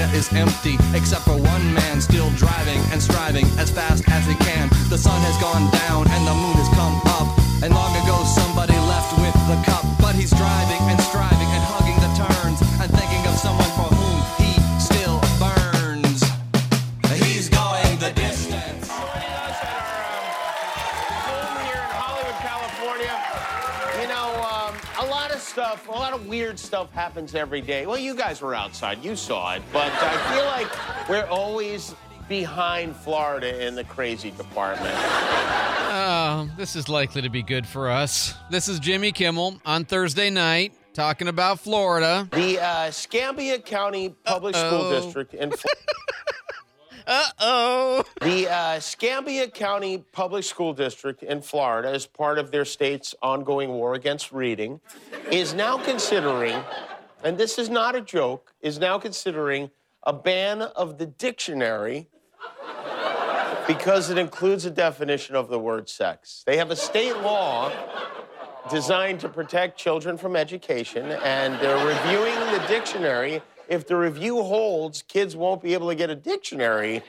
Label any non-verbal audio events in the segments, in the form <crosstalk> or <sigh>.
arena is empty, except for one man still driving and striving as fast as he can. The sun has gone down and the moon has come up. And long ago somebody left with the cup, but he's driving stuff, a lot of weird stuff happens every day. Well, you guys were outside, you saw it, but I feel like we're always behind Florida in the crazy department. Oh, this is likely to be good for us. This is Jimmy Kimmel on Thursday night talking about Florida. The uh, Scambia County Public School Uh-oh. District in Uh <laughs> oh. The uh, Scambia County Public School District in Florida, as part of their state's ongoing war against reading, is now considering, and this is not a joke, is now considering a ban of the dictionary because it includes a definition of the word sex. They have a state law designed to protect children from education, and they're reviewing the dictionary. If the review holds, kids won't be able to get a dictionary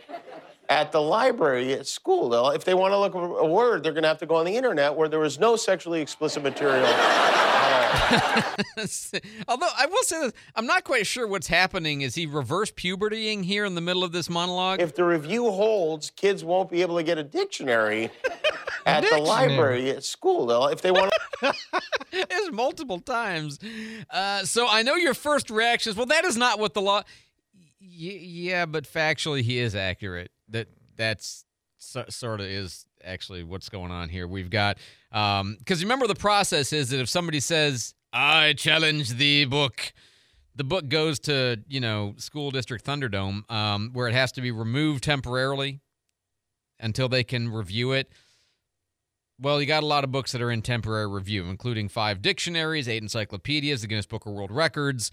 at the library at school. They'll, if they want to look for a word, they're going to have to go on the internet where there is no sexually explicit material. <laughs> Although I will say this, I'm not quite sure what's happening. Is he reverse pubertying here in the middle of this monologue? If the review holds, kids won't be able to get a dictionary <laughs> at the library at school. They'll, if they want to. <laughs> It's multiple times. Uh, so I know your first reaction is, well, that is not what the law. Y- yeah, but factually, he is accurate. That that's so, sort of is actually what's going on here. We've got because remember the process is that if somebody says I challenge the book, the book goes to you know school district Thunderdome um, where it has to be removed temporarily until they can review it. Well, you got a lot of books that are in temporary review, including five dictionaries, eight encyclopedias, the Guinness Book of World Records,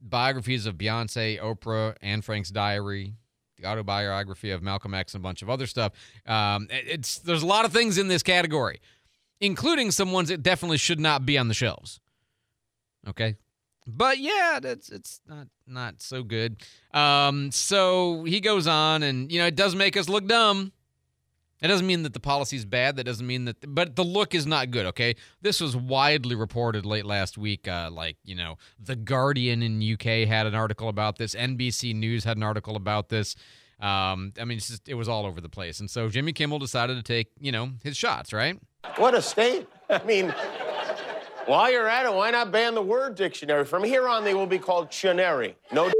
biographies of Beyonce, Oprah, Anne Frank's diary, the autobiography of Malcolm X, and a bunch of other stuff. Um, it's there's a lot of things in this category, including some ones that definitely should not be on the shelves. Okay, but yeah, that's it's not not so good. Um, so he goes on, and you know it does make us look dumb. That doesn't mean that the policy is bad. That doesn't mean that, but the look is not good. Okay, this was widely reported late last week. Uh, like you know, the Guardian in UK had an article about this. NBC News had an article about this. Um, I mean, just, it was all over the place. And so Jimmy Kimmel decided to take you know his shots. Right? What a state. I mean, while you're at it, why not ban the word dictionary? From here on, they will be called chunary. No.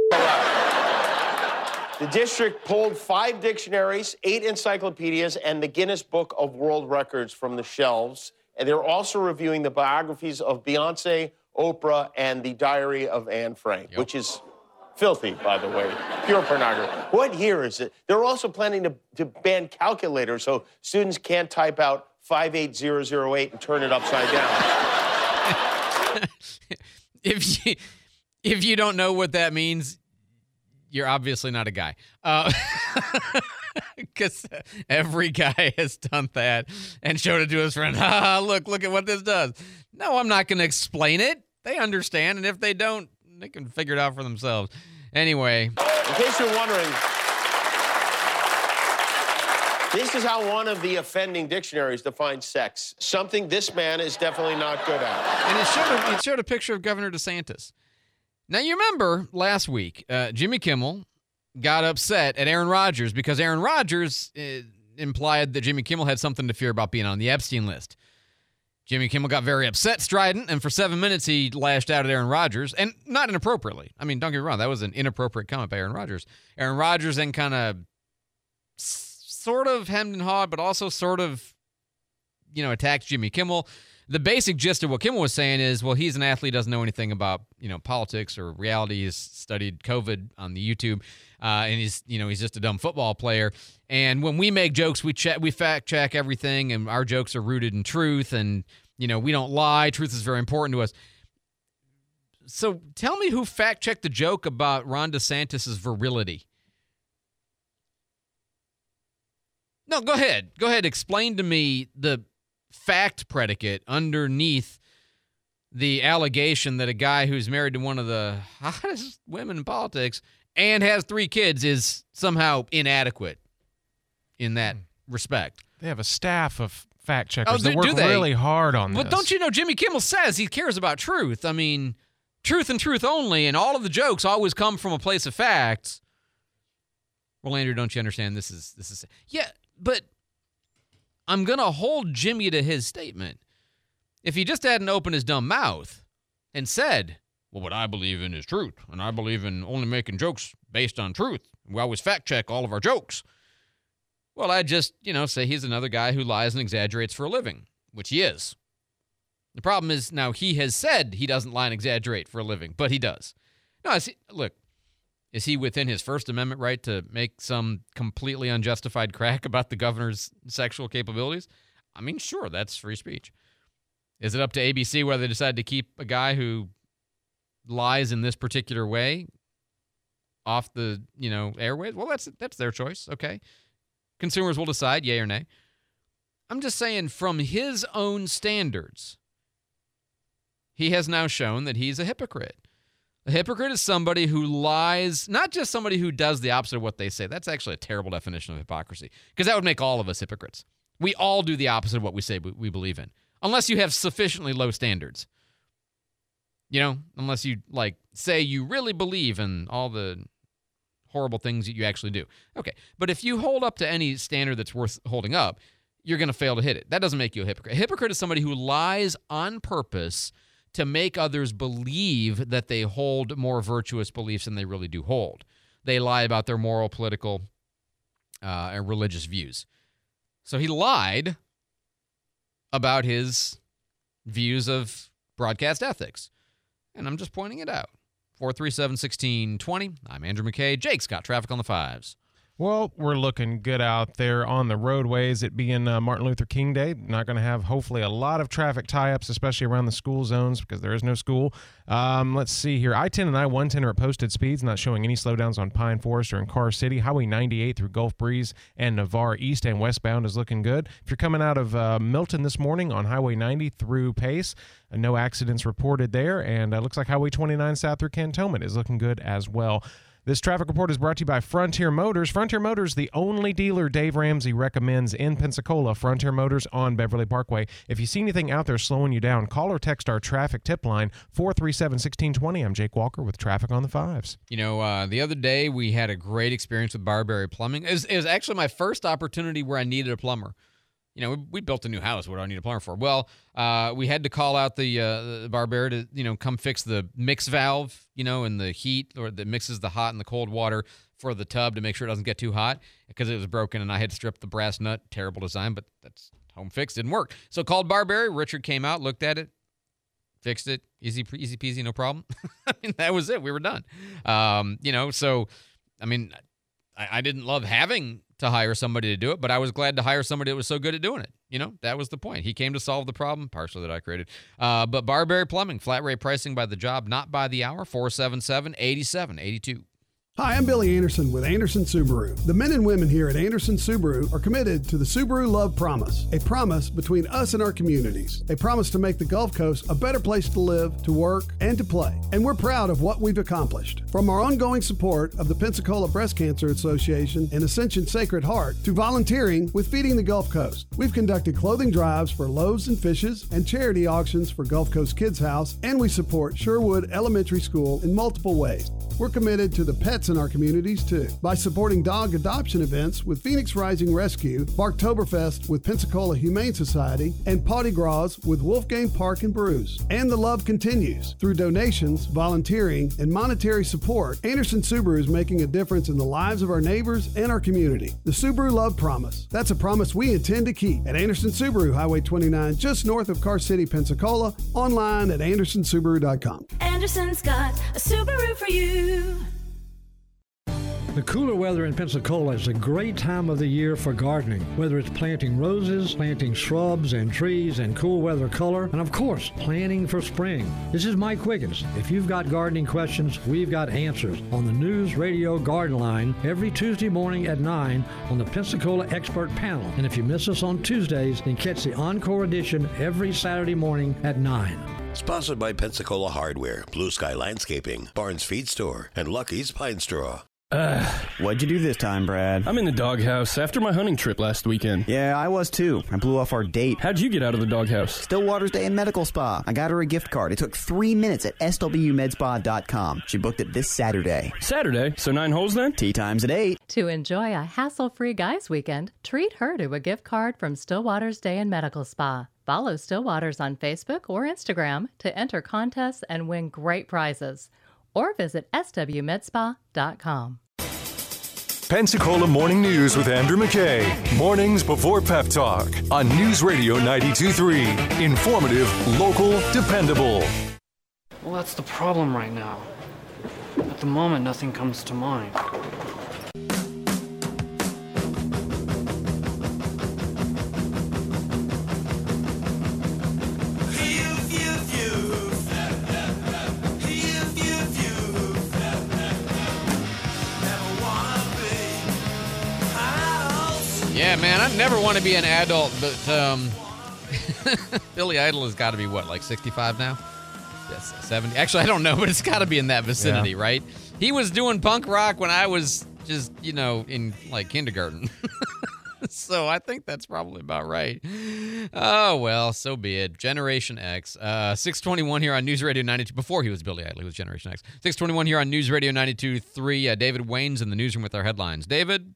The district pulled five dictionaries, eight encyclopedias, and the Guinness Book of World Records from the shelves. And they're also reviewing the biographies of Beyonce, Oprah, and the Diary of Anne Frank, which is filthy, by the way. Pure pornography. What year is it? They're also planning to, to ban calculators so students can't type out 58008 and turn it upside down. <laughs> if you if you don't know what that means, you're obviously not a guy. Uh, <laughs> because every guy <laughs> has done that and showed it to his friend. Ha, <laughs> look, look at what this does. No, I'm not going to explain it. They understand, and if they don't, they can figure it out for themselves. Anyway, In case you're wondering, this is how one of the offending dictionaries defines sex. Something this man is definitely not good at. and it showed a, it showed a picture of Governor DeSantis. Now you remember last week, uh, Jimmy Kimmel got upset at Aaron Rodgers because Aaron Rodgers uh, implied that Jimmy Kimmel had something to fear about being on the Epstein list. Jimmy Kimmel got very upset, strident, and for seven minutes he lashed out at Aaron Rodgers, and not inappropriately. I mean, don't get me wrong, that was an inappropriate comment by Aaron Rodgers. Aaron Rodgers then kind of sort of hemmed and hawed, but also sort of, you know, attacked Jimmy Kimmel. The basic gist of what Kimmel was saying is, well, he's an athlete, doesn't know anything about you know politics or reality. He's studied COVID on the YouTube, uh, and he's you know he's just a dumb football player. And when we make jokes, we check, we fact check everything, and our jokes are rooted in truth, and you know we don't lie. Truth is very important to us. So tell me who fact checked the joke about Ron DeSantis's virility. No, go ahead. Go ahead. Explain to me the fact predicate underneath the allegation that a guy who's married to one of the hottest women in politics and has three kids is somehow inadequate in that hmm. respect. They have a staff of fact checkers Oh, that work they? really hard on this. But don't you know Jimmy Kimmel says he cares about truth? I mean, truth and truth only, and all of the jokes always come from a place of facts. Well, Andrew, don't you understand? This is this is yeah, but I'm gonna hold Jimmy to his statement. If he just hadn't opened his dumb mouth and said, "Well, what I believe in is truth, and I believe in only making jokes based on truth. We always fact check all of our jokes." Well, I'd just, you know, say he's another guy who lies and exaggerates for a living, which he is. The problem is now he has said he doesn't lie and exaggerate for a living, but he does. No, I see, look, is he within his First Amendment right to make some completely unjustified crack <laughs> about the governor's sexual capabilities? I mean, sure, that's free speech. Is it up to ABC whether they decide to keep a guy who lies in this particular way off the, you know, airways? Well, that's that's their choice. Okay. Consumers will decide, yay or nay. I'm just saying, from his own standards, he has now shown that he's a hypocrite. A hypocrite is somebody who lies, not just somebody who does the opposite of what they say. That's actually a terrible definition of hypocrisy because that would make all of us hypocrites. We all do the opposite of what we say we believe in, unless you have sufficiently low standards. You know, unless you like say you really believe in all the horrible things that you actually do. Okay. But if you hold up to any standard that's worth holding up, you're going to fail to hit it. That doesn't make you a hypocrite. A hypocrite is somebody who lies on purpose to make others believe that they hold more virtuous beliefs than they really do hold. They lie about their moral, political, uh, and religious views. So he lied about his views of broadcast ethics. And I'm just pointing it out. 437 1620. I'm Andrew McKay. Jake's got traffic on the fives. Well, we're looking good out there on the roadways. It being uh, Martin Luther King Day, not going to have hopefully a lot of traffic tie-ups, especially around the school zones because there is no school. Um, let's see here. I-10 and I-110 are at posted speeds, not showing any slowdowns on Pine Forest or in Car City. Highway 98 through Gulf Breeze and Navarre East and westbound is looking good. If you're coming out of uh, Milton this morning on Highway 90 through Pace, uh, no accidents reported there, and uh, looks like Highway 29 south through Cantonment is looking good as well. This traffic report is brought to you by Frontier Motors. Frontier Motors, the only dealer Dave Ramsey recommends in Pensacola. Frontier Motors on Beverly Parkway. If you see anything out there slowing you down, call or text our traffic tip line 437 1620. I'm Jake Walker with traffic on the fives. You know, uh, the other day we had a great experience with Barberry Plumbing. It was, it was actually my first opportunity where I needed a plumber. You know, we, we built a new house. What do I need a plumber for? Well, uh, we had to call out the, uh, the Barberry to, you know, come fix the mix valve, you know, and the heat or that mixes the hot and the cold water for the tub to make sure it doesn't get too hot because it was broken and I had to strip the brass nut. Terrible design, but that's home fix. Didn't work. So called Barberry. Richard came out, looked at it, fixed it. Easy, easy peasy, no problem. <laughs> I mean, that was it. We were done. Um, you know, so I mean, I, I didn't love having to hire somebody to do it, but I was glad to hire somebody that was so good at doing it. You know, that was the point. He came to solve the problem, partially that I created. Uh, but Barberry Plumbing, flat rate pricing by the job, not by the hour. 477 8782. Hi, I'm Billy Anderson with Anderson Subaru. The men and women here at Anderson Subaru are committed to the Subaru Love Promise, a promise between us and our communities, a promise to make the Gulf Coast a better place to live, to work, and to play. And we're proud of what we've accomplished. From our ongoing support of the Pensacola Breast Cancer Association and Ascension Sacred Heart to volunteering with Feeding the Gulf Coast, we've conducted clothing drives for loaves and fishes and charity auctions for Gulf Coast Kids House, and we support Sherwood Elementary School in multiple ways. We're committed to the pets in our communities too. By supporting dog adoption events with Phoenix Rising Rescue, Barktoberfest with Pensacola Humane Society, and Potty Gras with Wolfgang Park and Brews. And the love continues. Through donations, volunteering, and monetary support, Anderson Subaru is making a difference in the lives of our neighbors and our community. The Subaru Love Promise. That's a promise we intend to keep at Anderson Subaru, Highway 29, just north of Car City, Pensacola, online at andersonsubaru.com. Anderson's got a Subaru for you. The cooler weather in Pensacola is a great time of the year for gardening, whether it's planting roses, planting shrubs and trees and cool weather color, and of course, planning for spring. This is Mike Wiggins. If you've got gardening questions, we've got answers on the News Radio Garden Line every Tuesday morning at 9 on the Pensacola Expert Panel. And if you miss us on Tuesdays, then catch the encore edition every Saturday morning at 9. Sponsored by Pensacola Hardware, Blue Sky Landscaping, Barnes Feed Store, and Lucky's Pine Straw. What'd you do this time, Brad? I'm in the doghouse after my hunting trip last weekend. Yeah, I was too. I blew off our date. How'd you get out of the doghouse? Stillwater's Day and Medical Spa. I got her a gift card. It took three minutes at swmedspa.com. She booked it this Saturday. Saturday, so nine holes then? Tea times at 8. To enjoy a hassle free guys' weekend, treat her to a gift card from Stillwater's Day and Medical Spa. Follow Stillwater's on Facebook or Instagram to enter contests and win great prizes. Or visit swmedspa.com. Pensacola Morning News with Andrew McKay. Mornings before Pep Talk on News Radio 92.3. Informative, local, dependable. Well, that's the problem right now. At the moment, nothing comes to mind. Never want to be an adult, but um, <laughs> Billy Idol has got to be what, like 65 now? Yes, 70. Actually, I don't know, <laughs> but it's got to be in that vicinity, Yeah. right? He was doing punk rock when I was just, you know, in like kindergarten. <laughs> so I think that's probably about right. Oh, well, so be it. Generation X. Uh, 621 here on News Radio 92. Before he was Billy Idol, he was Generation X. 621 here on News Radio 92.3. Uh, David Wayne's in the newsroom with our headlines. David?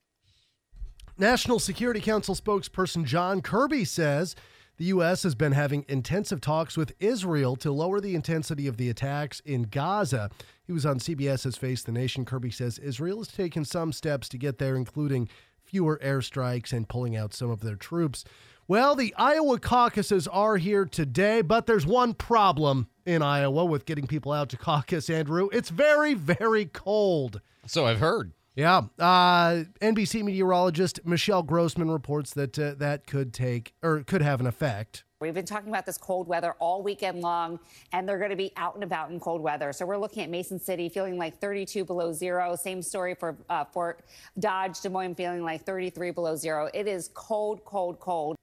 National Security Council spokesperson John Kirby says the U.S. has been having intensive talks with Israel to lower the intensity of the attacks in Gaza. He was on CBS's Face the Nation. Kirby says Israel has taken some steps to get there, including fewer airstrikes and pulling out some of their troops. Well, the Iowa caucuses are here today, but there's one problem in Iowa with getting people out to caucus, Andrew. It's very, very cold. So I've heard. Yeah. Uh, NBC meteorologist Michelle Grossman reports that uh, that could take or could have an effect. We've been talking about this cold weather all weekend long, and they're going to be out and about in cold weather. So we're looking at Mason City feeling like 32 below zero. Same story for uh, Fort Dodge, Des Moines feeling like 33 below zero. It is cold, cold, cold.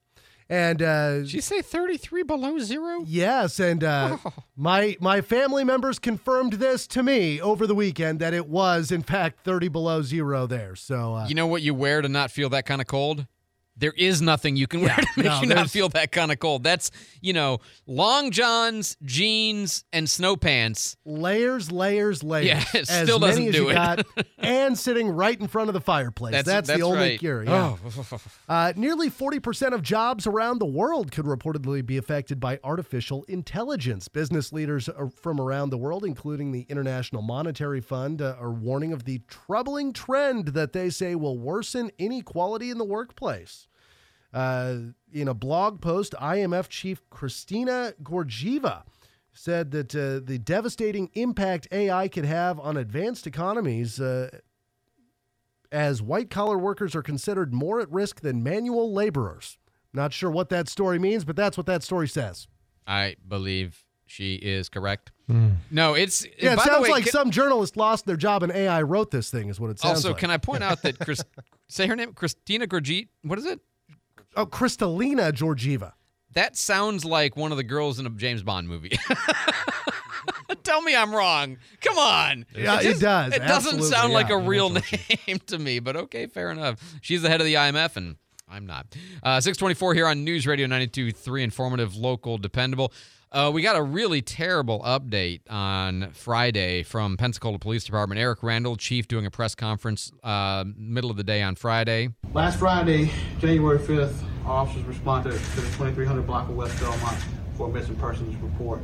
And uh, Did you say 33 below zero? yes, and uh, my my family members confirmed this to me over the weekend that it was in fact 30 below zero there. So uh, You know what you wear to not feel that kind of cold? There is nothing you can wear <laughs> to make no, you not feel that kind of cold. That's, you know, long johns, jeans, and snow pants. layers, layers, layers. Yeah, it as still many doesn't as do you it. got, <laughs> and sitting right in front of the fireplace. That's- That's, that's the only right. cure. Yeah. Oh. <laughs> Uh, nearly 40% of jobs around the world could reportedly be affected by artificial intelligence. Business leaders from around the world, including the International Monetary Fund, uh, are warning of the troubling trend that they say will worsen inequality in the workplace. Uh, in a blog post, IMF chief Christina Gorgieva said that uh, the devastating impact AI could have on advanced economies uh, as white collar workers are considered more at risk than manual laborers. Not sure what that story means, but that's what that story says. I believe she is correct. No, it's Yeah, it by the sounds way, like can- some journalist lost their job and AI wrote this thing, is what it sounds Also, like. can I point <laughs> out that Chris, say her name, Christina Gorgit. What is it? Oh, Kristalina Georgieva. That sounds like one of the girls in a James Bond movie. <laughs> Tell me I'm wrong. Come on. Yeah, it just- does. It doesn't sound like a real name to me, but okay, fair enough. She's the head of the IMF, and I'm not. Uh, 624 here on News Radio 92.3, informative, local, dependable. Uh, we got a really terrible update on Friday from Pensacola Police Department. Eric Randall, chief, doing a press conference uh, middle of the day on Friday. Last Friday, January 5th, officers responded to the 2300 block of West Belmont for a missing persons report.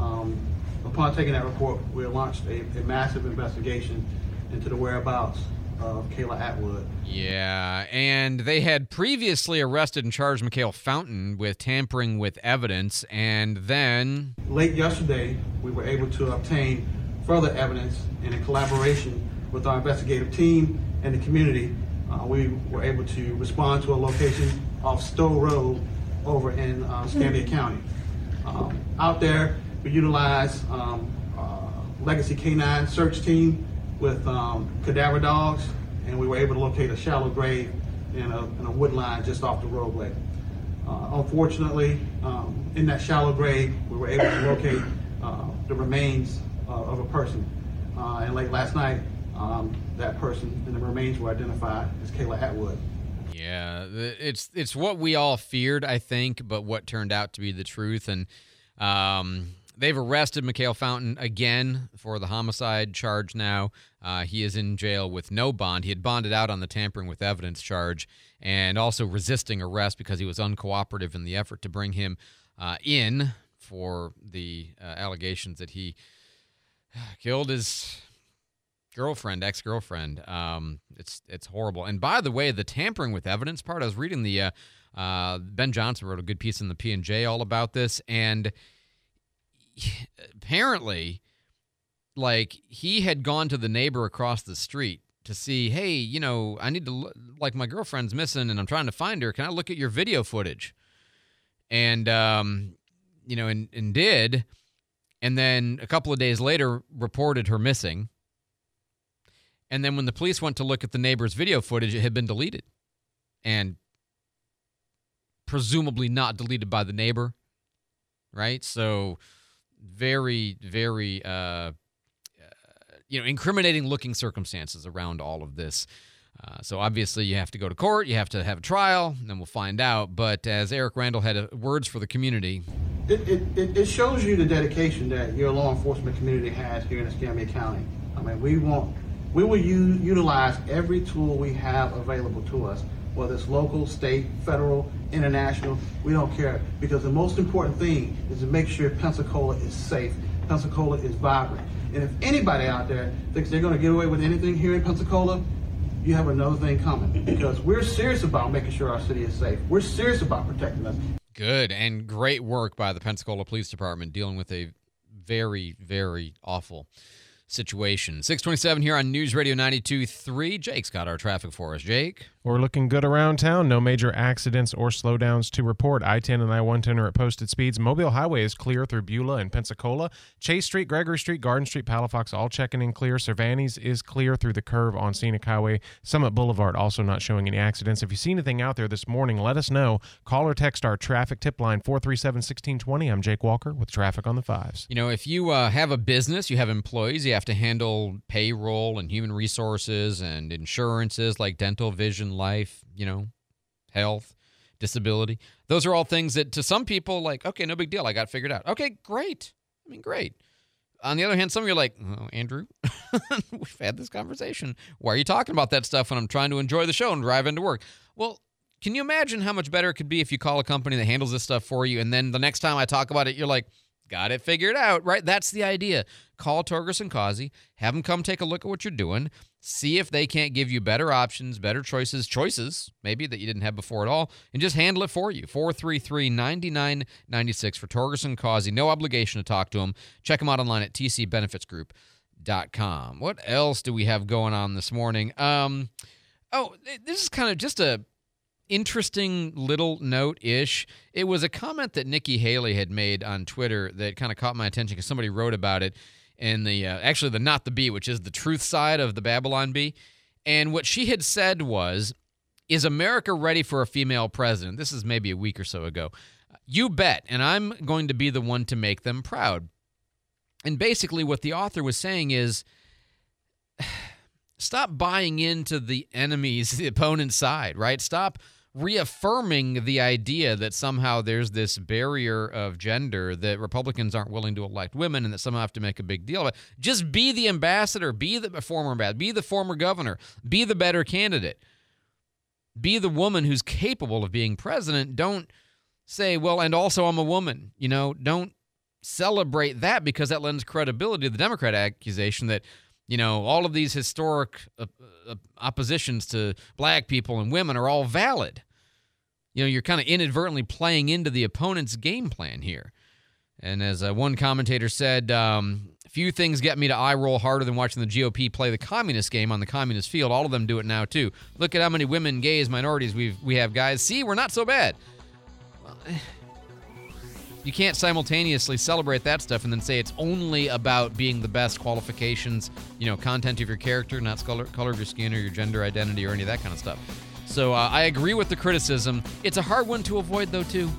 Um, upon taking that report, we launched a, a massive investigation into the whereabouts of Kayla Atwood. Yeah, and they had previously arrested and charged Mikhail Fountain with tampering with evidence, and then Late yesterday, we were able to obtain further evidence, and in collaboration with our investigative team and the community, uh, we were able to respond to a location off Stowe Road over in uh, Escambia County. Um, out there, we utilized um, uh, Legacy K9 search team with um, cadaver dogs, and we were able to locate a shallow grave in a, in a wood line just off the roadway. Uh, unfortunately, um, in that shallow grave, we were able to locate uh, the remains uh, of a person. Uh, and late last night, um, that person and the remains were identified as Kayla Atwood. Yeah, it's it's what we all feared, I think, but what turned out to be the truth. And um, they've arrested Mikhail Fountain again for the homicide charge. Now uh, he is in jail with no bond. He had bonded out on the tampering with evidence charge and also resisting arrest because he was uncooperative in the effort to bring him uh, in for the uh, allegations that he killed his girlfriend, ex girlfriend. Um, it's it's horrible. And by the way, the tampering with evidence part, I was reading the uh, uh, Ben Johnson wrote a good piece in the P and J all about this, and apparently, like he had gone to the neighbor across the street to see, hey, you know, I need to like my girlfriend's missing, and I'm trying to find her. Can I look at your video footage? And um, you know, and and did. And then a couple of days later, reported her missing. And then when the police went to look at the neighbor's video footage, it had been deleted. And presumably not deleted by the neighbor. Right? So very, very uh, uh you know, incriminating looking circumstances around all of this. Uh, so obviously you have to go to court, you have to have a trial, and then we'll find out. But as Eric Randall had uh, words for the community, It, it, it, shows you the dedication that your law enforcement community has here in Escambia County. I mean, we want, we will utilize every tool we have available to us, whether it's local, state, federal, international, we don't care. Because the most important thing is to make sure Pensacola is safe, Pensacola is vibrant. And if anybody out there thinks they're going to get away with anything here in Pensacola, you have another thing coming. Because we're serious about making sure our city is safe. We're serious about protecting us. Good and great work by the Pensacola Police Department dealing with a very, very awful situation. 627 here on News Radio 92.3. Jake's got our traffic for us. Jake? We're looking good around town. No major accidents or slowdowns to report. I 10 and I 110 are at posted speeds. Mobile Highway is clear through Beulah and Pensacola. Chase Street, Gregory Street, Garden Street, Palafox all checking in clear. Cervantes is clear through the curve on Scenic Highway. Summit Boulevard also not showing any accidents. If you see anything out there this morning, let us know. Call or text our traffic tip line 437 1620. I'm Jake Walker with traffic on the fives. You know, if you uh, have a business, you have employees, you have to handle payroll and human resources and insurances like dental, vision, life, you know, health, disability. Those are all things that to some people, like, okay, no big deal. I got figured out. Okay, great. I mean, great. On the other hand, some of you are like, oh, Andrew, <laughs> we've had this conversation. Why are you talking about that stuff when I'm trying to enjoy the show and drive into work? Well, can you imagine how much better it could be if you call a company that handles this stuff for you and then the next time I talk about it, you're like, got it figured out, right? That's the idea. Call Torgerson Causey, have them come take a look at what you're doing, see if they can't give you better options, better choices, choices maybe that you didn't have before at all, and just handle it for you. 433 9996 for Torgerson Causey. No obligation to talk to them. Check them out online at tcbenefitsgroup.com. What else do we have going on this morning? Um, oh, this is kind of just a interesting little note ish. It was a comment that Nikki Haley had made on Twitter that kind of caught my attention because somebody wrote about it in the uh, actually the Not the Bee, which is the truth side of the Babylon Bee. And what she had said was, Is America ready for a female president? This is maybe a week or so ago. You bet. And I'm going to be the one to make them proud. And basically, what the author was saying is, stop buying into the enemy's, the opponent's side, right? Stop reaffirming the idea that somehow there's this barrier of gender that Republicans aren't willing to elect women and that somehow have to make a big deal of it. Just be the ambassador, be the former ambassador, be the former governor, be the better candidate, be the woman who's capable of being president. Don't say, well, and also I'm a woman. You know, don't celebrate that because that lends credibility to the Democrat accusation that you know, all of these historic uh, uh, oppositions to black people and women are all valid. You know, you're kind of inadvertently playing into the opponent's game plan here. And as uh, one commentator said, um, few things get me to eye roll harder than watching the GOP play the communist game on the communist field. All of them do it now too. Look at how many women, gays, minorities we've we have, guys. See, we're not so bad. Well, you can't simultaneously celebrate that stuff and then say it's only about being the best qualifications, you know, content of your character, not color, color of your skin or your gender identity or any of that kind of stuff. So uh, I agree with the criticism. It's a hard one to avoid, though, too,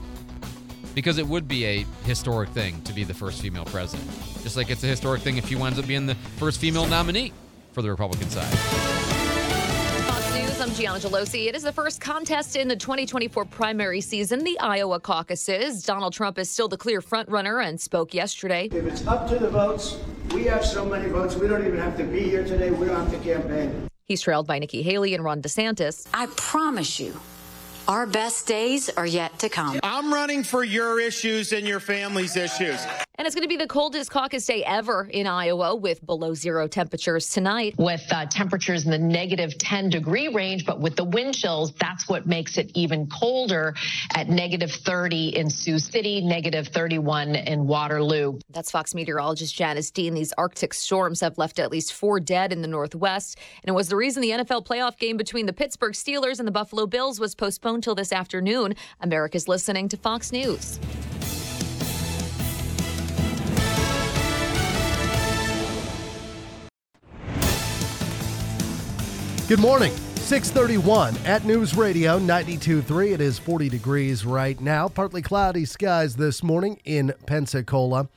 because it would be a historic thing to be the first female president. Just like it's a historic thing if she winds up being the first female nominee for the Republican side. News. I'm Gianna Gelosi. It is the first contest in the 2024 primary season, the Iowa caucuses. Donald Trump is still the clear frontrunner and spoke yesterday. If it's up to the votes, we have so many votes, we don't even have to be here today. We don't have to campaign. He's trailed by Nikki Haley and Ron DeSantis. I promise you, our best days are yet to come. I'm running for your issues and your family's issues. And it's going to be the coldest caucus day ever in Iowa with below zero temperatures tonight. With uh, temperatures in the negative 10 degree range, but with the wind chills, that's what makes it even colder at negative 30 in Sioux City, negative 31 in Waterloo. That's Fox meteorologist Janice Dean. These Arctic storms have left at least four dead in the Northwest. And it was the reason the NFL playoff game between the Pittsburgh Steelers and the Buffalo Bills was postponed till this afternoon. America's listening to Fox News. Good morning. 631 at News Radio 92.3. It is 40 degrees right now. Partly cloudy skies this morning in Pensacola.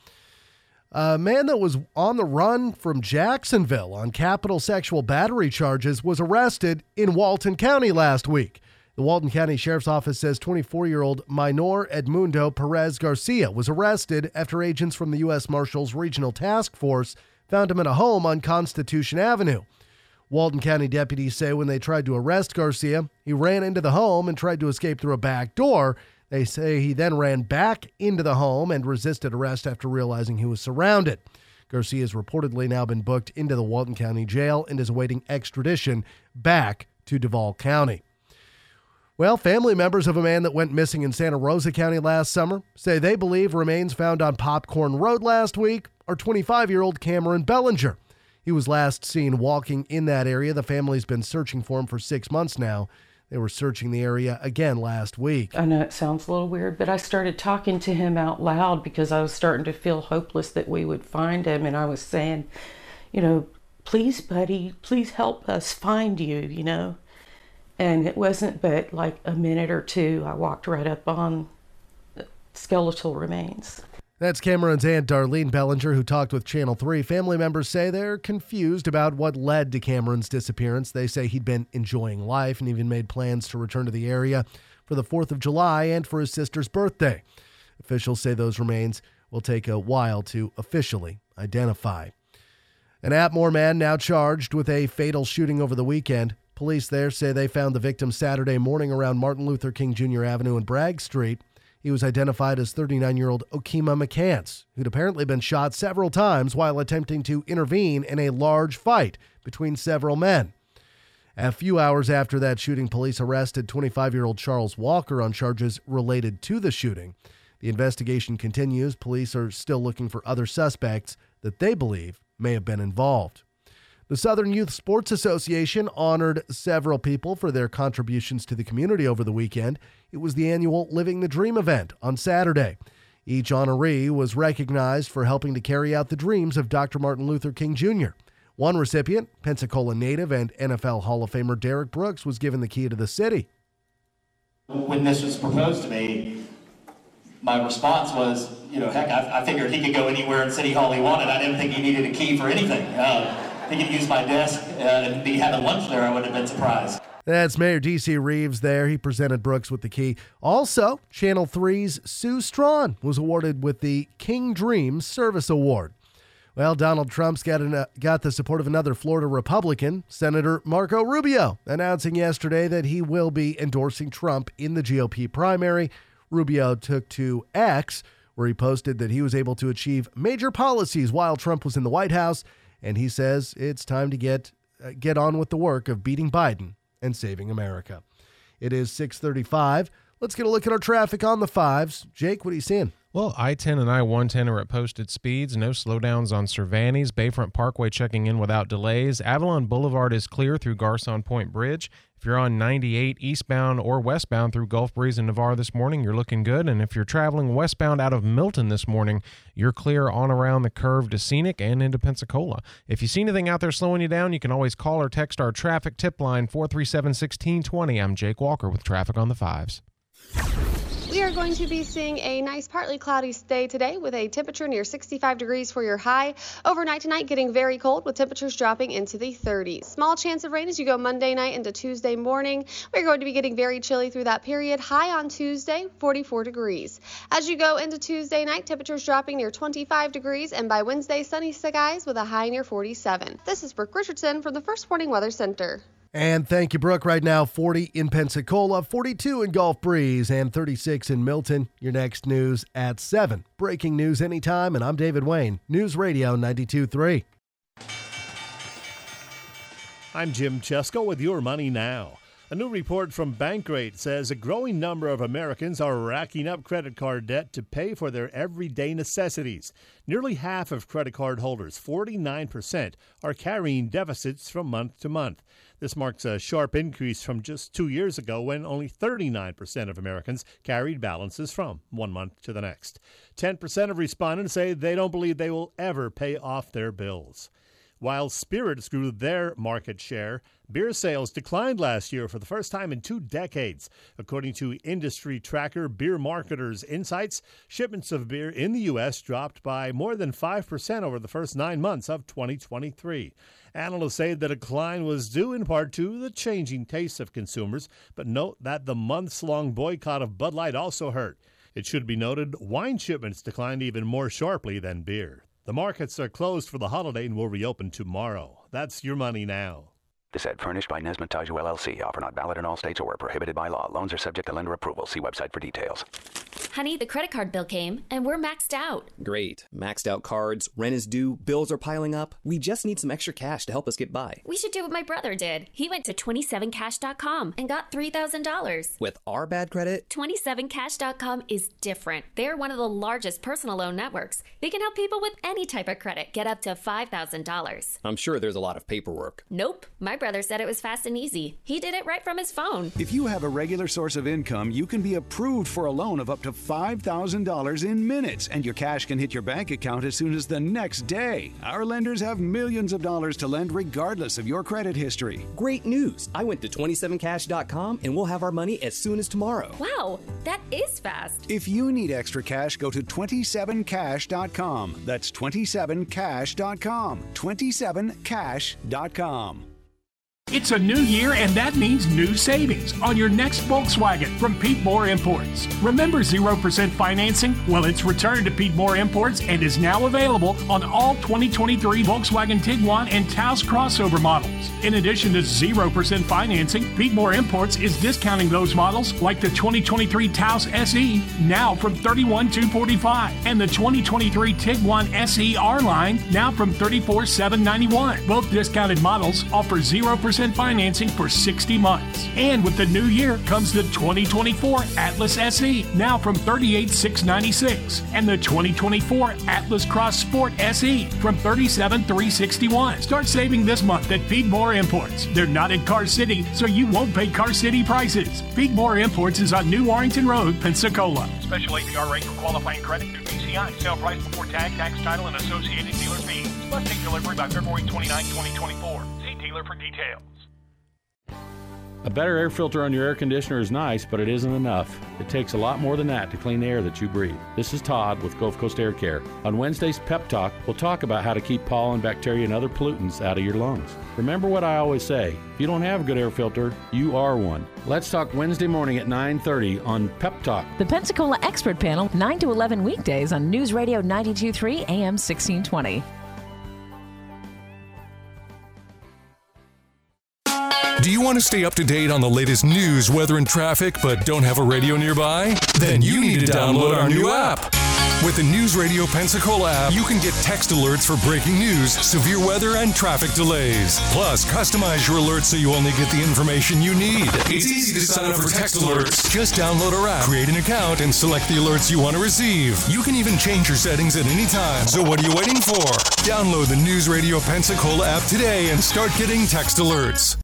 A man that was on the run from Jacksonville on capital sexual battery charges was arrested in Walton County last week. The Walton County Sheriff's Office says 24 year old Minor Edmundo Perez Garcia was arrested after agents from the U.S. Marshals Regional Task Force found him in a home on Constitution Avenue. Walton County deputies say when they tried to arrest Garcia, he ran into the home and tried to escape through a back door. They say he then ran back into the home and resisted arrest after realizing he was surrounded. Garcia has reportedly now been booked into the Walton County Jail and is awaiting extradition back to Duval County. Well, family members of a man that went missing in Santa Rosa County last summer say they believe remains found on Popcorn Road last week are 25 year old Cameron Bellinger. He was last seen walking in that area. The family's been searching for him for six months now. They were searching the area again last week. I know it sounds a little weird, but I started talking to him out loud because I was starting to feel hopeless that we would find him. And I was saying, you know, please, buddy, please help us find you, you know. And it wasn't but like a minute or two, I walked right up on skeletal remains. That's Cameron's aunt Darlene Bellinger, who talked with Channel 3. Family members say they're confused about what led to Cameron's disappearance. They say he'd been enjoying life and even made plans to return to the area for the 4th of July and for his sister's birthday. Officials say those remains will take a while to officially identify. An Atmore man now charged with a fatal shooting over the weekend. Police there say they found the victim Saturday morning around Martin Luther King Jr. Avenue and Bragg Street. He was identified as 39 year old Okima McCants, who'd apparently been shot several times while attempting to intervene in a large fight between several men. A few hours after that shooting, police arrested 25 year old Charles Walker on charges related to the shooting. The investigation continues. Police are still looking for other suspects that they believe may have been involved. The Southern Youth Sports Association honored several people for their contributions to the community over the weekend. It was the annual Living the Dream event on Saturday. Each honoree was recognized for helping to carry out the dreams of Dr. Martin Luther King Jr. One recipient, Pensacola native and NFL Hall of Famer Derrick Brooks, was given the key to the city. When this was proposed to me, my response was, you know, heck, I, I figured he could go anywhere in City Hall he wanted. I didn't think he needed a key for anything. Uh, he could use my desk uh, and be having lunch there. I would have been surprised. That's Mayor D.C. Reeves there. He presented Brooks with the key. Also, Channel 3's Sue Straughn was awarded with the King Dream Service Award. Well, Donald Trump's got, an, uh, got the support of another Florida Republican, Senator Marco Rubio, announcing yesterday that he will be endorsing Trump in the GOP primary. Rubio took to X, where he posted that he was able to achieve major policies while Trump was in the White House, and he says it's time to get uh, get on with the work of beating Biden and saving America. It is 635. Let's get a look at our traffic on the fives. Jake, what are you seeing? Well, I 10 and I 110 are at posted speeds. No slowdowns on Cervantes. Bayfront Parkway checking in without delays. Avalon Boulevard is clear through Garcon Point Bridge. If you're on 98 eastbound or westbound through Gulf Breeze and Navarre this morning, you're looking good. And if you're traveling westbound out of Milton this morning, you're clear on around the curve to Scenic and into Pensacola. If you see anything out there slowing you down, you can always call or text our traffic tip line 437 1620. I'm Jake Walker with Traffic on the Fives. Are going to be seeing a nice partly cloudy day today with a temperature near 65 degrees for your high. Overnight tonight getting very cold with temperatures dropping into the 30s. Small chance of rain as you go Monday night into Tuesday morning. We're going to be getting very chilly through that period. High on Tuesday, 44 degrees. As you go into Tuesday night, temperatures dropping near 25 degrees and by Wednesday sunny skies with a high near 47. This is Brooke Richardson from the First Warning Weather Center. And thank you, Brooke. Right now, 40 in Pensacola, 42 in Gulf Breeze, and 36 in Milton. Your next news at 7. Breaking news anytime, and I'm David Wayne, News Radio 92.3. I'm Jim Chesko with Your Money Now. A new report from Bankrate says a growing number of Americans are racking up credit card debt to pay for their everyday necessities. Nearly half of credit card holders, 49%, are carrying deficits from month to month. This marks a sharp increase from just two years ago when only 39% of Americans carried balances from one month to the next. 10% of respondents say they don't believe they will ever pay off their bills. While spirits grew their market share, beer sales declined last year for the first time in two decades. According to industry tracker Beer Marketers Insights, shipments of beer in the U.S. dropped by more than 5% over the first nine months of 2023. Analysts say the decline was due in part to the changing tastes of consumers, but note that the months long boycott of Bud Light also hurt. It should be noted wine shipments declined even more sharply than beer. The markets are closed for the holiday and will reopen tomorrow. That's your money now. This ad furnished by Nesmith Taju LLC. Offer not valid in all states or where prohibited by law. Loans are subject to lender approval. See website for details. Honey, the credit card bill came and we're maxed out. Great. Maxed out cards, rent is due, bills are piling up. We just need some extra cash to help us get by. We should do what my brother did. He went to 27cash.com and got $3,000. With our bad credit? 27cash.com is different. They're one of the largest personal loan networks. They can help people with any type of credit get up to $5,000. I'm sure there's a lot of paperwork. Nope. My brother said it was fast and easy. He did it right from his phone. If you have a regular source of income, you can be approved for a loan of up to $5,000 in minutes, and your cash can hit your bank account as soon as the next day. Our lenders have millions of dollars to lend regardless of your credit history. Great news! I went to 27cash.com and we'll have our money as soon as tomorrow. Wow, that is fast. If you need extra cash, go to 27cash.com. That's 27cash.com. 27cash.com. It's a new year, and that means new savings on your next Volkswagen from Pete Moore Imports. Remember 0% financing? Well, it's returned to Pete Moore Imports and is now available on all 2023 Volkswagen Tiguan and Taos crossover models. In addition to 0% financing, Pete Moore Imports is discounting those models like the 2023 Taos SE now from 31245 and the 2023 Tiguan SE R line now from 34791. Both discounted models offer 0% financing for 60 months. And with the new year comes the 2024 Atlas SE, now from 38696, and the 2024 Atlas Cross Sport SE from 37361. Start saving this month at Pete Moore Imports. They're not in Car City, so you won't pay Car City prices. Pete Moore Imports is on New Warrington Road, Pensacola. Special APR rate for qualifying credit through BCI. Sale price before tag, tax, title, and associated dealer fees. Must take delivery by February 29, 2024. See dealer for details. A better air filter on your air conditioner is nice, but it isn't enough. It takes a lot more than that to clean the air that you breathe. This is Todd with Gulf Coast Air Care. On Wednesday's Pep Talk, we'll talk about how to keep pollen, bacteria, and other pollutants out of your lungs. Remember what I always say, if you don't have a good air filter, you are one. Let's talk Wednesday morning at 9:30 on Pep Talk. The Pensacola Expert Panel, 9 to 11 weekdays on News Radio 923 AM 1620. Do you want to stay up to date on the latest news, weather, and traffic, but don't have a radio nearby? Then you need to download our new app. With the News Radio Pensacola app, you can get text alerts for breaking news, severe weather, and traffic delays. Plus, customize your alerts so you only get the information you need. It's easy to sign up for text alerts. Just download our app, create an account, and select the alerts you want to receive. You can even change your settings at any time. So what are you waiting for? Download the News Radio Pensacola app today and start getting text alerts.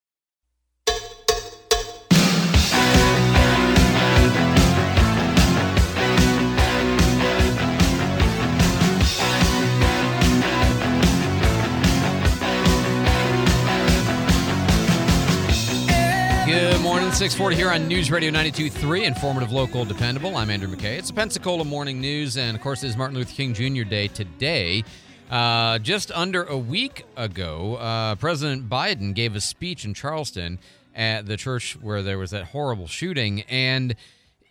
Good 640 here on News Radio 92.3, informative, local, dependable. I'm Andrew McKay. It's the Pensacola Morning News, and of course, it is Martin Luther King Jr. Day today. Uh, just under a week ago, uh, President Biden gave a speech in Charleston at the church where there was that horrible shooting, and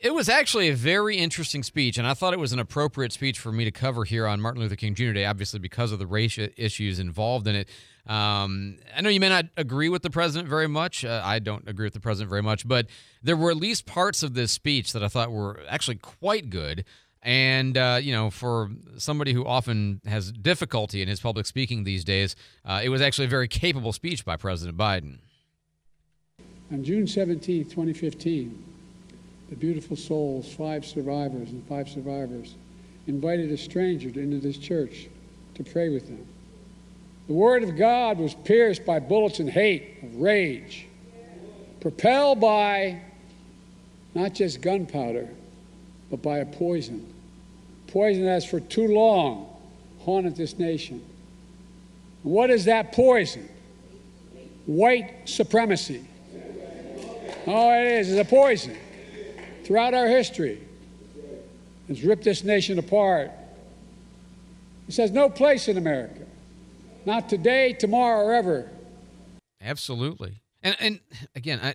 it was actually a very interesting speech, and I thought it was an appropriate speech for me to cover here on Martin Luther King Jr. Day, obviously because of the race issues involved in it. Um, I know you may not agree with the president very much. Uh, I don't agree with the president very much, but there were at least parts of this speech that I thought were actually quite good. And, uh, you know, for somebody who often has difficulty in his public speaking these days, uh, it was actually a very capable speech by President Biden. On June 17, 2015, the beautiful souls, five survivors and five survivors, invited a stranger into this church to pray with them. The Word of God was pierced by bullets and hate, of rage, propelled by not just gunpowder, but by a poison. Poison that has for too long haunted this nation. What is that poison? White supremacy. Oh, it is. It's a poison. Throughout our history, it's ripped this nation apart. It has no place in America. Not today, tomorrow, or ever. Absolutely. And and again, I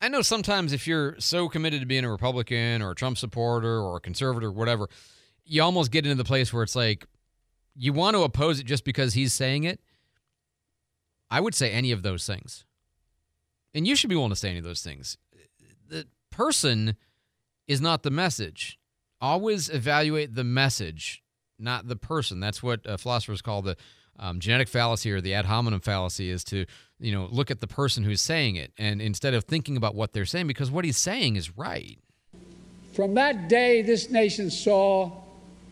I know sometimes if you're so committed to being a Republican or a Trump supporter or a conservative or whatever, you almost get into the place where it's like you want to oppose it just because he's saying it. I would say any of those things. And you should be willing to say any of those things. The person is not the message. Always evaluate the message, not the person. That's what uh, philosophers call the um, genetic fallacy or the ad hominem fallacy is to you know look at the person who's saying it and instead of thinking about what they're saying because what he's saying is right From that day, this nation saw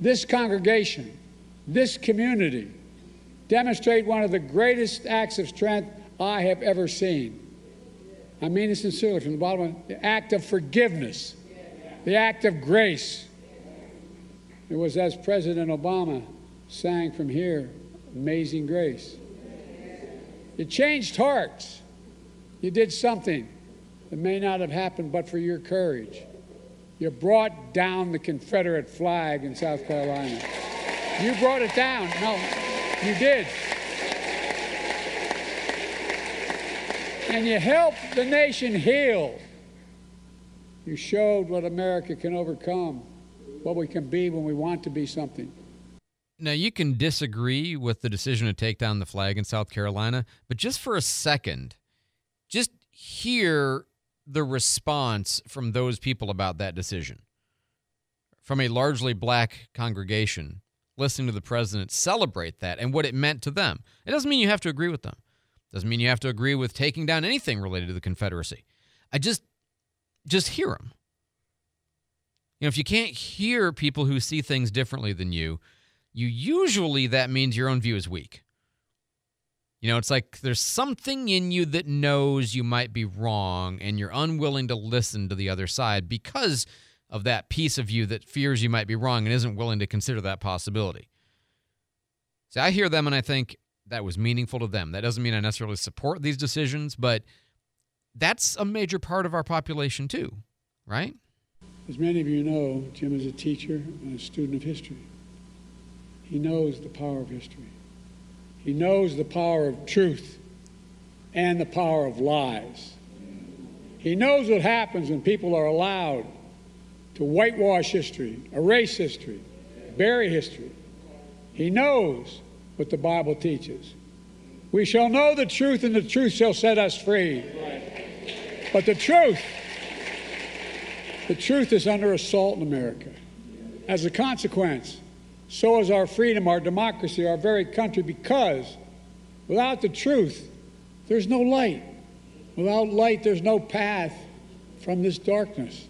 this congregation, this community, demonstrate one of the greatest acts of strength I have ever seen. I mean it sincerely from the bottom of the act of forgiveness, the act of grace. It was as President Obama sang from here Amazing Grace. You changed hearts. You did something that may not have happened but for your courage. You brought down the Confederate flag in South Carolina. You brought it down. No, you did. And you helped the nation heal. You showed what America can overcome, what we can be when we want to be something. Now, you can disagree with the decision to take down the flag in South Carolina, but just for a second, just hear the response from those people about that decision. From a largely black congregation listening to the president celebrate that and what it meant to them. It doesn't mean you have to agree with them. it Doesn't mean you have to agree with taking down anything related to the Confederacy. I just just hear them. You know, if you can't hear people who see things differently than you, you usually that means your own view is weak. You know, it's like there's something in you that knows you might be wrong and you're unwilling to listen to the other side because of that piece of you that fears you might be wrong and isn't willing to consider that possibility. See, I hear them and I think that was meaningful to them. That doesn't mean I necessarily support these decisions, but that's a major part of our population too, right? As many of you know, Jim is a teacher and a student of history. He knows the power of history. He knows the power of truth and the power of lies. He knows what happens when people are allowed to whitewash history, erase history, bury history. He knows what the Bible teaches. We shall know the truth, and the truth shall set us free. But the truth, the truth is under assault in America. As a consequence, so is our freedom, our democracy, our very country, because without the truth, there's no light. Without light, there's no path from this darkness.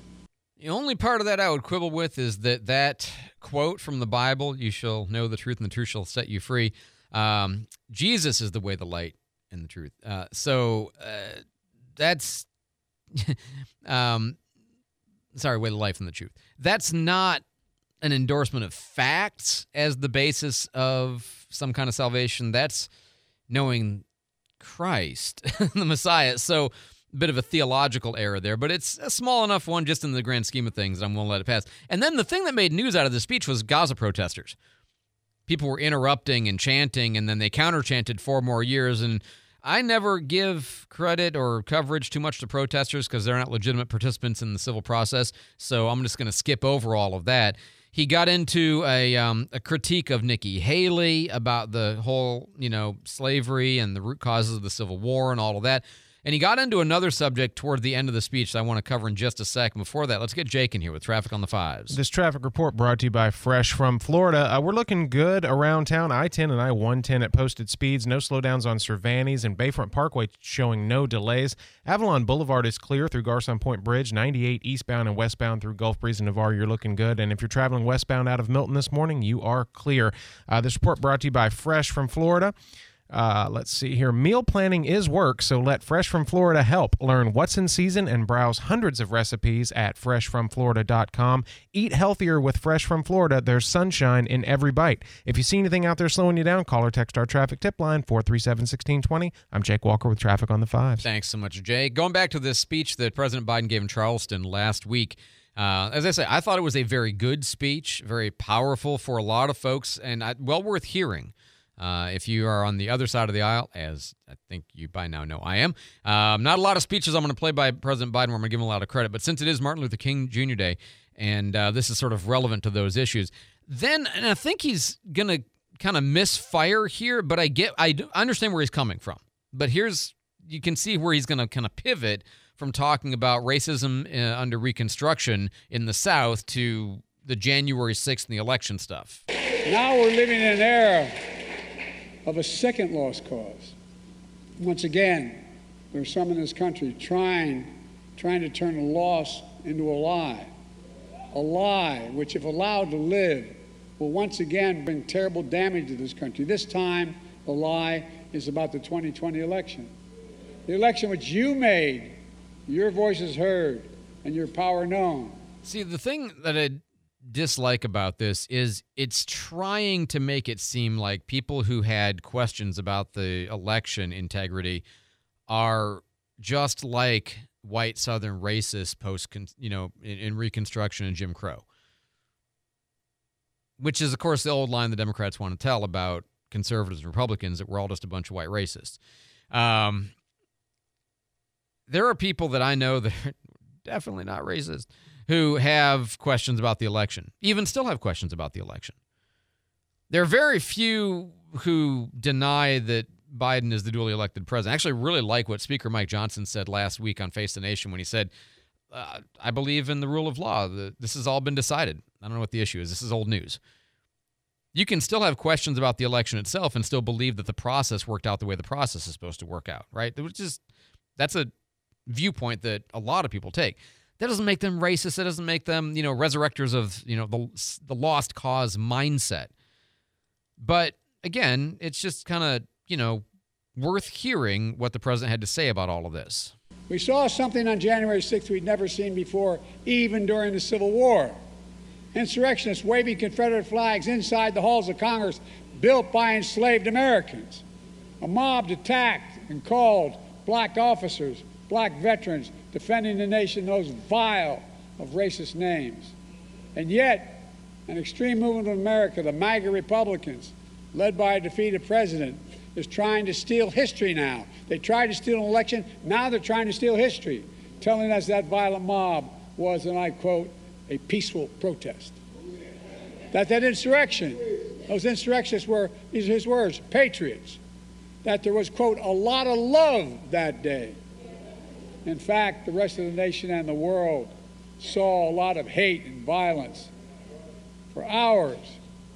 The only part of that I would quibble with is that that quote from the Bible, "You shall know the truth, and the truth shall set you free." Um, Jesus is the way, the light, and the truth. Uh, so uh, that's, <laughs> um, sorry, way, the life, and the truth. That's not an endorsement of facts as the basis of some kind of salvation. That's knowing Christ, <laughs> the Messiah. So, a bit of a theological error there, but it's a small enough one just in the grand scheme of things that I'm going to let it pass. And then the thing that made news out of the speech was Gaza protesters. People were interrupting and chanting, and then they counter chanted four more years. And I never give credit or coverage too much to protesters because they're not legitimate participants in the civil process. So I'm just going to skip over all of that he got into a um, a critique of Nikki Haley about the whole you know slavery and the root causes of the Civil War and all of that. And he got into another subject toward the end of the speech that I want to cover in just a second. Before that, let's get Jake in here with traffic on the fives. This traffic report brought to you by Fresh from Florida. Uh, we're looking good around town. I 10 and I 110 at posted speeds. No slowdowns on Cervantes and Bayfront Parkway showing no delays. Avalon Boulevard is clear through Garcon Point Bridge. 98 eastbound and westbound through Gulf Breeze and Navarre. You're looking good. And if you're traveling westbound out of Milton this morning, you are clear. Uh, this report brought to you by Fresh from Florida. Uh, let's see here. Meal planning is work, so let Fresh from Florida help. Learn what's in season and browse hundreds of recipes at freshfromflorida.com. Eat healthier with Fresh from Florida. There's sunshine in every bite. If you see anything out there slowing you down, call or text our traffic tip line 437 1620. I'm Jake Walker with Traffic on the Fives. Thanks so much, Jay. Going back to this speech that President Biden gave in Charleston last week. Uh, as I say, I thought it was a very good speech, very powerful for a lot of folks, and I, well worth hearing. Uh, if you are on the other side of the aisle, as I think you by now know I am, um, not a lot of speeches I'm going to play by President Biden where I'm going to give him a lot of credit, but since it is Martin Luther King Jr. Day and uh, this is sort of relevant to those issues, then and I think he's going to kind of misfire here, but I get, I understand where he's coming from. But here's, you can see where he's going to kind of pivot from talking about racism uh, under Reconstruction in the South to the January 6th and the election stuff. Now we're living in an era of a second lost cause. Once again, there are some in this country trying, trying to turn a loss into a lie. A lie which, if allowed to live, will once again bring terrible damage to this country. This time, the lie is about the 2020 election. The election which you made, your voices heard, and your power known. See, the thing that I dislike about this is it's trying to make it seem like people who had questions about the election integrity are just like white southern racists post you know in, in, reconstruction and jim crow. Which is of course the old line the democrats want to tell about conservatives and republicans that we're all just a bunch of white racists. Um, there are people that i know that are <laughs> definitely not racist who have questions about the election, even still have questions about the election. There are very few who deny that Biden is the duly elected president. I actually really like what Speaker Mike Johnson said last week on Face the Nation when he said, uh, I believe in the rule of law. The, this has all been decided. I don't know what the issue is. This is old news. You can still have questions about the election itself and still believe that the process worked out the way the process is supposed to work out, right? Which is that's a viewpoint that a lot of people take. That doesn't make them racist. That doesn't make them, you know, resurrectors of, you know, the, the lost cause mindset. But again, it's just kind of, you know, worth hearing what the president had to say about all of this. We saw something on January 6th we'd never seen before, even during the Civil War. Insurrectionists waving Confederate flags inside the halls of Congress built by enslaved Americans. A mob attacked and called black officers black veterans defending the nation those vile of racist names. And yet, an extreme movement of America, the MAGA Republicans, led by a defeated president, is trying to steal history now. They tried to steal an election, now they're trying to steal history, telling us that violent mob was, and I quote, a peaceful protest. That that insurrection, those insurrectionists were, these are his words, patriots. That there was, quote, a lot of love that day. In fact, the rest of the nation and the world saw a lot of hate and violence. For hours,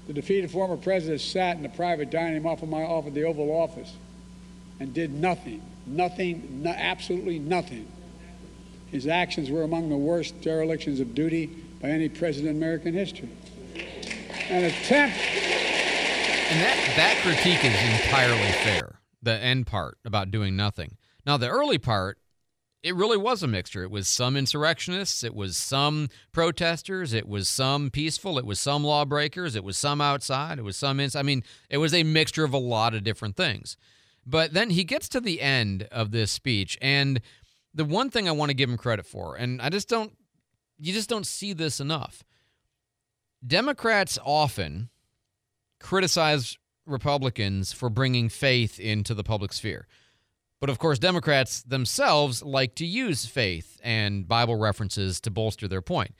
the defeated former president sat in the private dining room off of my off of the Oval Office and did nothing, nothing, no, absolutely nothing. His actions were among the worst derelictions of duty by any president in American history. An attempt. And that, that critique is entirely fair. The end part about doing nothing. Now, the early part, it really was a mixture. It was some insurrectionists, it was some protesters, it was some peaceful, it was some lawbreakers, it was some outside, it was some inside. I mean, it was a mixture of a lot of different things. But then he gets to the end of this speech, and the one thing I want to give him credit for, and I just don't, you just don't see this enough. Democrats often criticize Republicans for bringing faith into the public sphere. But of course, Democrats themselves like to use faith and Bible references to bolster their point.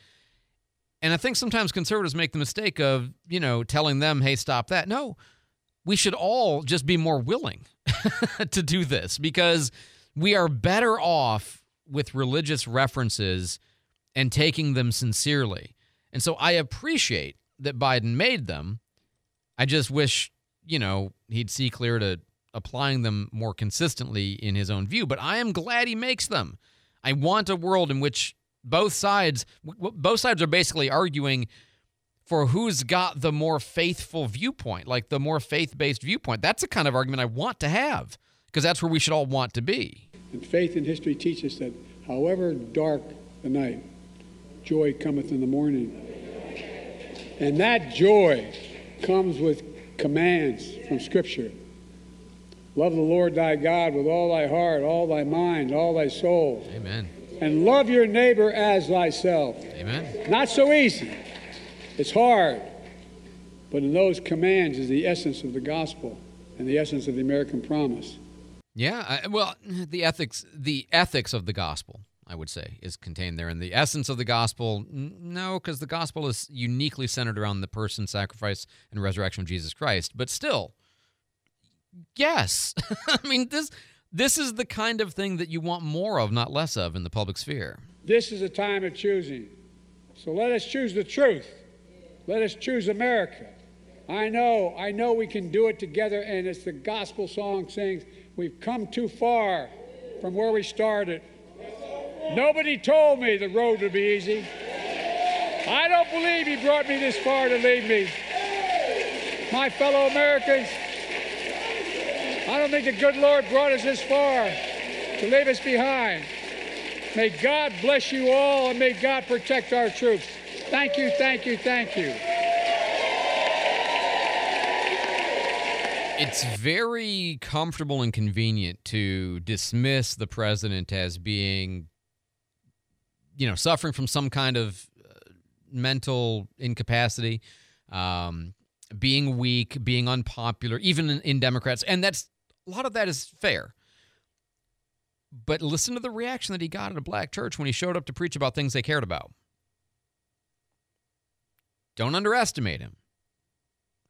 And I think sometimes conservatives make the mistake of, you know, telling them, hey, stop that. No, we should all just be more willing <laughs> to do this because we are better off with religious references and taking them sincerely. And so I appreciate that Biden made them. I just wish, you know, he'd see clear to applying them more consistently in his own view. But I am glad he makes them. I want a world in which both sides both sides are basically arguing for who's got the more faithful viewpoint, like the more faith-based viewpoint. That's the kind of argument I want to have because that's where we should all want to be. And faith and history teaches that however dark the night, joy cometh in the morning. And that joy comes with commands from Scripture. Love the Lord thy God with all thy heart, all thy mind, all thy soul. Amen. And love your neighbor as thyself. Amen. Not so easy. It's hard. But in those commands is the essence of the gospel and the essence of the American promise. Yeah, I, well, the ethics the ethics of the gospel, I would say, is contained there. And the essence of the gospel, n- no, because the gospel is uniquely centered around the person, sacrifice, and resurrection of Jesus Christ. But still, yes. <laughs> I mean, this this is the kind of thing that you want more of, not less of, in the public sphere. This is a time of choosing. So let us choose the truth. Let us choose America. I know, I know we can do it together, and it's the gospel song sings, We've come too far from where we started. Nobody told me the road would be easy. I don't believe He brought me this far to leave me. My fellow Americans, I don't think the good Lord brought us this far to leave us behind. May God bless you all and may God protect our troops. Thank you, thank you, thank you. It's very comfortable and convenient to dismiss the president as being, you know, suffering from some kind of uh, mental incapacity, um, being weak, being unpopular, even in, in Democrats. And that's a lot of that is fair. But listen to the reaction that he got at a black church when he showed up to preach about things they cared about. Don't underestimate him.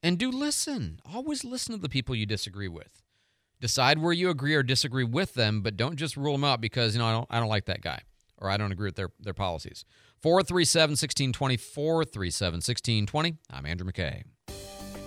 And do listen. Always listen to the people you disagree with. Decide where you agree or disagree with them, but don't just rule them out because, you know, I don't, I don't like that guy or I don't agree with their, their policies. 437 1620, 437 1620. I'm Andrew McKay.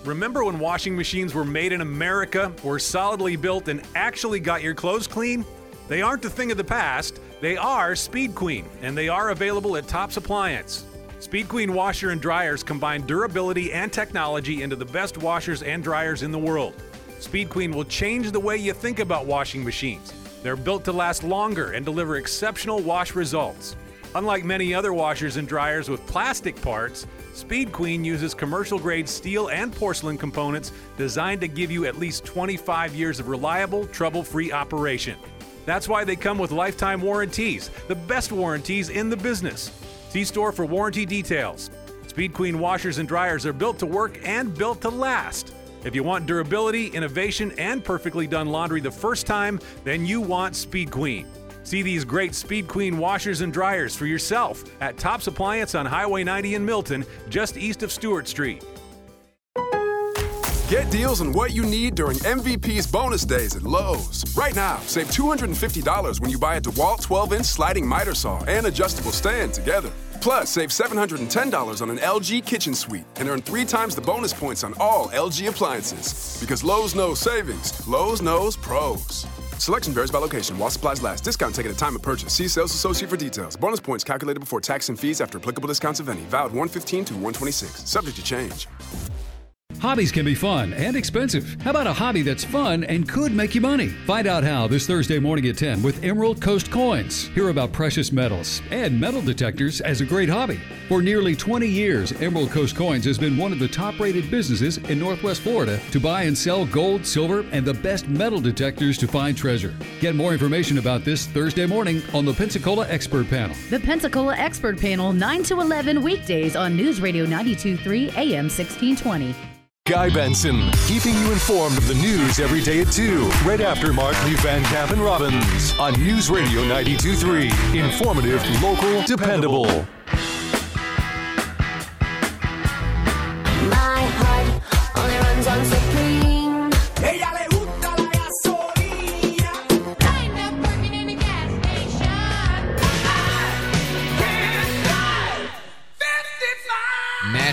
Remember when washing machines were made in America, were solidly built, and actually got your clothes clean? They aren't a thing of the past. They are Speed Queen, and they are available at Tops Appliance. Speed Queen washer and dryers combine durability and technology into the best washers and dryers in the world. Speed Queen will change the way you think about washing machines. They're built to last longer and deliver exceptional wash results. Unlike many other washers and dryers with plastic parts, Speed Queen uses commercial grade steel and porcelain components designed to give you at least 25 years of reliable, trouble free operation. That's why they come with lifetime warranties, the best warranties in the business. See store for warranty details. Speed Queen washers and dryers are built to work and built to last. If you want durability, innovation, and perfectly done laundry the first time, then you want Speed Queen. See these great Speed Queen washers and dryers for yourself at Tops Appliance on Highway 90 in Milton, just east of Stewart Street. Get deals on what you need during MVP's bonus days at Lowe's. Right now, save $250 when you buy a DeWalt 12 inch sliding miter saw and adjustable stand together. Plus, save $710 on an LG kitchen suite and earn three times the bonus points on all LG appliances. Because Lowe's knows savings, Lowe's knows pros. Selection varies by location while supplies last. Discount taken at time of purchase. See sales associate for details. Bonus points calculated before tax and fees after applicable discounts of any. Valid 115 to 126. Subject to change. Hobbies can be fun and expensive. How about a hobby that's fun and could make you money? Find out how this Thursday morning at 10 with Emerald Coast Coins. Hear about precious metals and metal detectors as a great hobby. For nearly 20 years, Emerald Coast Coins has been one of the top rated businesses in Northwest Florida to buy and sell gold, silver, and the best metal detectors to find treasure. Get more information about this Thursday morning on the Pensacola Expert Panel. The Pensacola Expert Panel, 9 to 11 weekdays on News Radio 923 AM 1620. Guy Benson, keeping you informed of the news every day at 2, right after Markley, Van Camp, and Robbins on News Radio 92.3. Informative, local, dependable.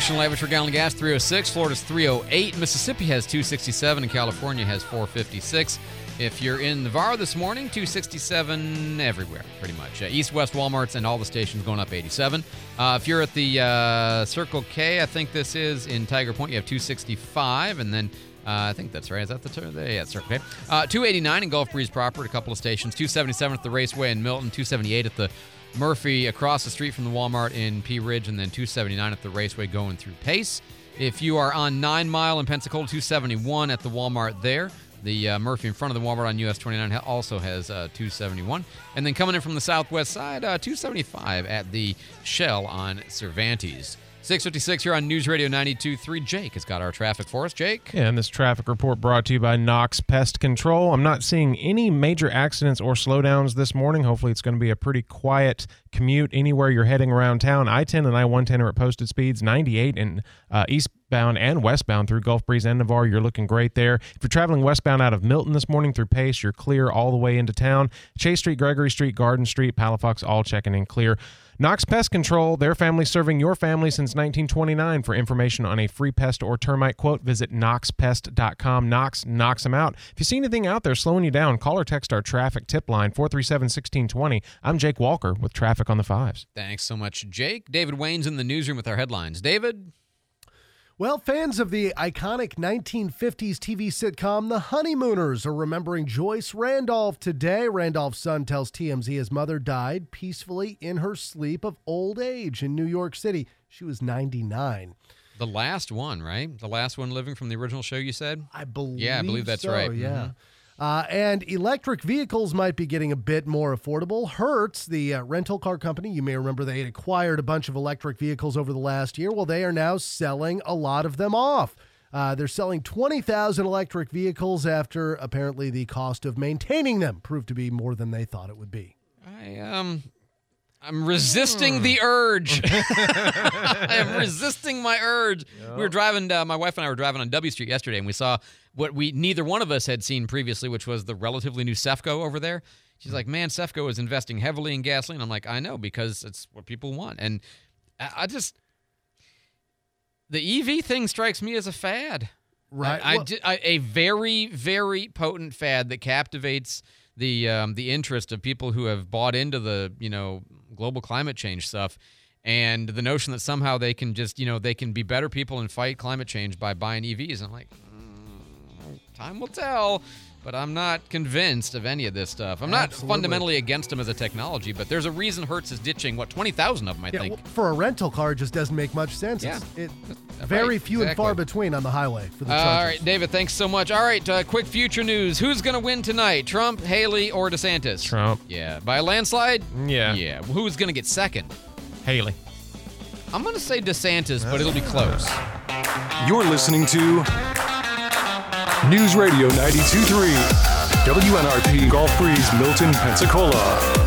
National average for gallon gas 306, Florida's 308, Mississippi has 267, and California has 456. If you're in Navarre this morning, 267 everywhere, pretty much. Uh, East West Walmarts and all the stations going up 87. Uh, if you're at the uh, Circle K, I think this is in Tiger Point, you have 265, and then uh, I think that's right. Is that the term? Yeah, Circle K. Uh, 289 in Gulf Breeze proper at a couple of stations. 277 at the Raceway in Milton. 278 at the Murphy across the street from the Walmart in Pea Ridge, and then 279 at the Raceway going through Pace. If you are on Nine Mile in Pensacola, 271 at the Walmart there. The uh, Murphy in front of the Walmart on US 29 also has uh, 271. And then coming in from the southwest side, uh, 275 at the Shell on Cervantes. 656 here on News Radio 92.3. Jake has got our traffic for us. Jake? Yeah, and this traffic report brought to you by Knox Pest Control. I'm not seeing any major accidents or slowdowns this morning. Hopefully, it's going to be a pretty quiet commute anywhere you're heading around town. I 10 and I 110 are at posted speeds, 98 and uh, eastbound and westbound through Gulf Breeze and Navarre. You're looking great there. If you're traveling westbound out of Milton this morning through Pace, you're clear all the way into town. Chase Street, Gregory Street, Garden Street, Palafox, all checking in clear. Knox Pest Control, their family serving your family since 1929. For information on a free pest or termite quote, visit knoxpest.com. Knox knocks them out. If you see anything out there slowing you down, call or text our traffic tip line 437 1620. I'm Jake Walker with Traffic on the Fives. Thanks so much, Jake. David Wayne's in the newsroom with our headlines. David? Well, fans of the iconic 1950s TV sitcom The Honeymooners are remembering Joyce Randolph today. Randolph's son tells TMZ his mother died peacefully in her sleep of old age in New York City. She was 99. The last one, right? The last one living from the original show, you said? I believe Yeah, I believe that's so, right. Yeah. Mhm. Uh, and electric vehicles might be getting a bit more affordable. Hertz, the uh, rental car company, you may remember they had acquired a bunch of electric vehicles over the last year. Well, they are now selling a lot of them off. Uh, they're selling 20,000 electric vehicles after apparently the cost of maintaining them proved to be more than they thought it would be. I um I'm resisting the urge. <laughs> I am resisting my urge. We were driving. Uh, my wife and I were driving on W Street yesterday, and we saw what we neither one of us had seen previously, which was the relatively new Cefco over there. She's like, "Man, Cefco is investing heavily in gasoline." I'm like, "I know because it's what people want," and I, I just the EV thing strikes me as a fad. Right. I, I Well- I- a very, very potent fad that captivates the um, the interest of people who have bought into the you know global climate change stuff, and the notion that somehow they can just you know they can be better people and fight climate change by buying EVs. I'm like, mm, time will tell. But I'm not convinced of any of this stuff. I'm not Absolutely. fundamentally against them as a technology, but there's a reason Hertz is ditching what 20,000 of them, I Yeah, think. well, for a rental car, it just doesn't make much sense. Yeah. It's- It, Right, very few and far between on the highway for the All chargers. right, David, thanks so much. All right, uh, quick future news. Who's going to win tonight? Trump, Haley, or DeSantis? Trump. Yeah. By a landslide? Yeah. Yeah. Who's going to get second? Haley. I'm going to say DeSantis, but it'll be close. You're listening to News Radio 92.3 WNRP Gulf Breeze, Milton, Pensacola.